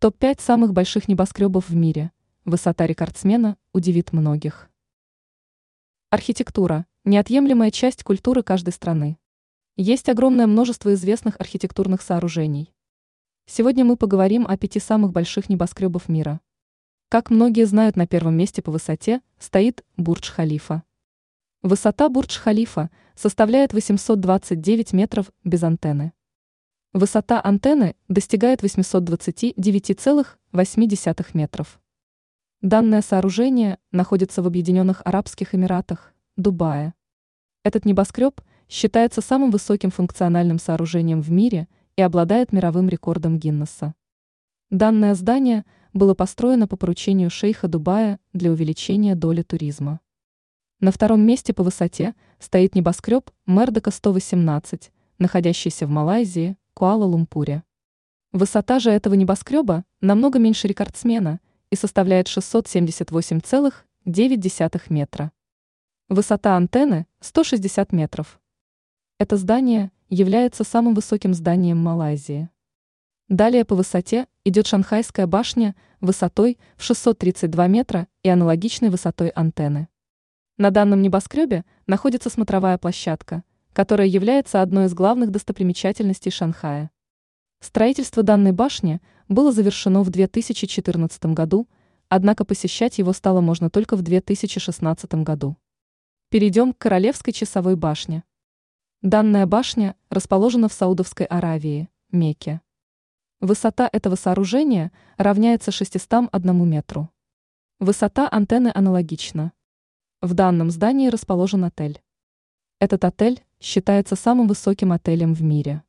Топ-5 самых больших небоскребов в мире. Высота рекордсмена удивит многих. Архитектура – неотъемлемая часть культуры каждой страны. Есть огромное множество известных архитектурных сооружений. Сегодня мы поговорим о пяти самых больших небоскребов мира. Как многие знают, на первом месте по высоте стоит Бурдж-Халифа. Высота Бурдж-Халифа составляет 829 метров без антенны. Высота антенны достигает 829,8 метров. Данное сооружение находится в Объединенных Арабских Эмиратах, Дубае. Этот небоскреб считается самым высоким функциональным сооружением в мире и обладает мировым рекордом Гиннесса. Данное здание было построено по поручению шейха Дубая для увеличения доли туризма. На втором месте по высоте стоит небоскреб Мердока 118, находящийся в Малайзии, Куала-Лумпуре. Высота же этого небоскреба намного меньше рекордсмена и составляет 678,9 метра. Высота антенны 160 метров. Это здание является самым высоким зданием Малайзии. Далее по высоте идет Шанхайская башня высотой в 632 метра и аналогичной высотой антенны. На данном небоскребе находится смотровая площадка, которая является одной из главных достопримечательностей Шанхая. Строительство данной башни было завершено в 2014 году, однако посещать его стало можно только в 2016 году. Перейдем к Королевской часовой башне. Данная башня расположена в Саудовской Аравии, Мекке. Высота этого сооружения равняется 601 метру. Высота антенны аналогична. В данном здании расположен отель. Этот отель считается самым высоким отелем в мире.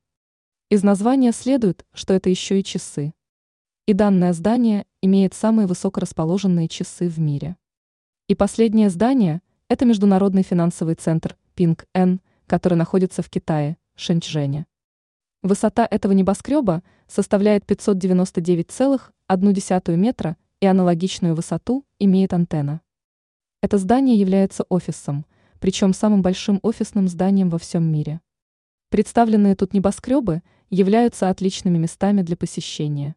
Из названия следует, что это еще и часы. И данное здание имеет самые высокорасположенные часы в мире. И последнее здание – это Международный финансовый центр Пинг Н, который находится в Китае, Шэньчжэне. Высота этого небоскреба составляет 599,1 метра и аналогичную высоту имеет антенна. Это здание является офисом – причем самым большим офисным зданием во всем мире. Представленные тут небоскребы являются отличными местами для посещения.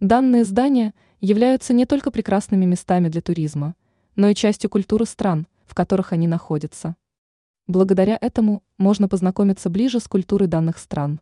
Данные здания являются не только прекрасными местами для туризма, но и частью культуры стран, в которых они находятся. Благодаря этому можно познакомиться ближе с культурой данных стран.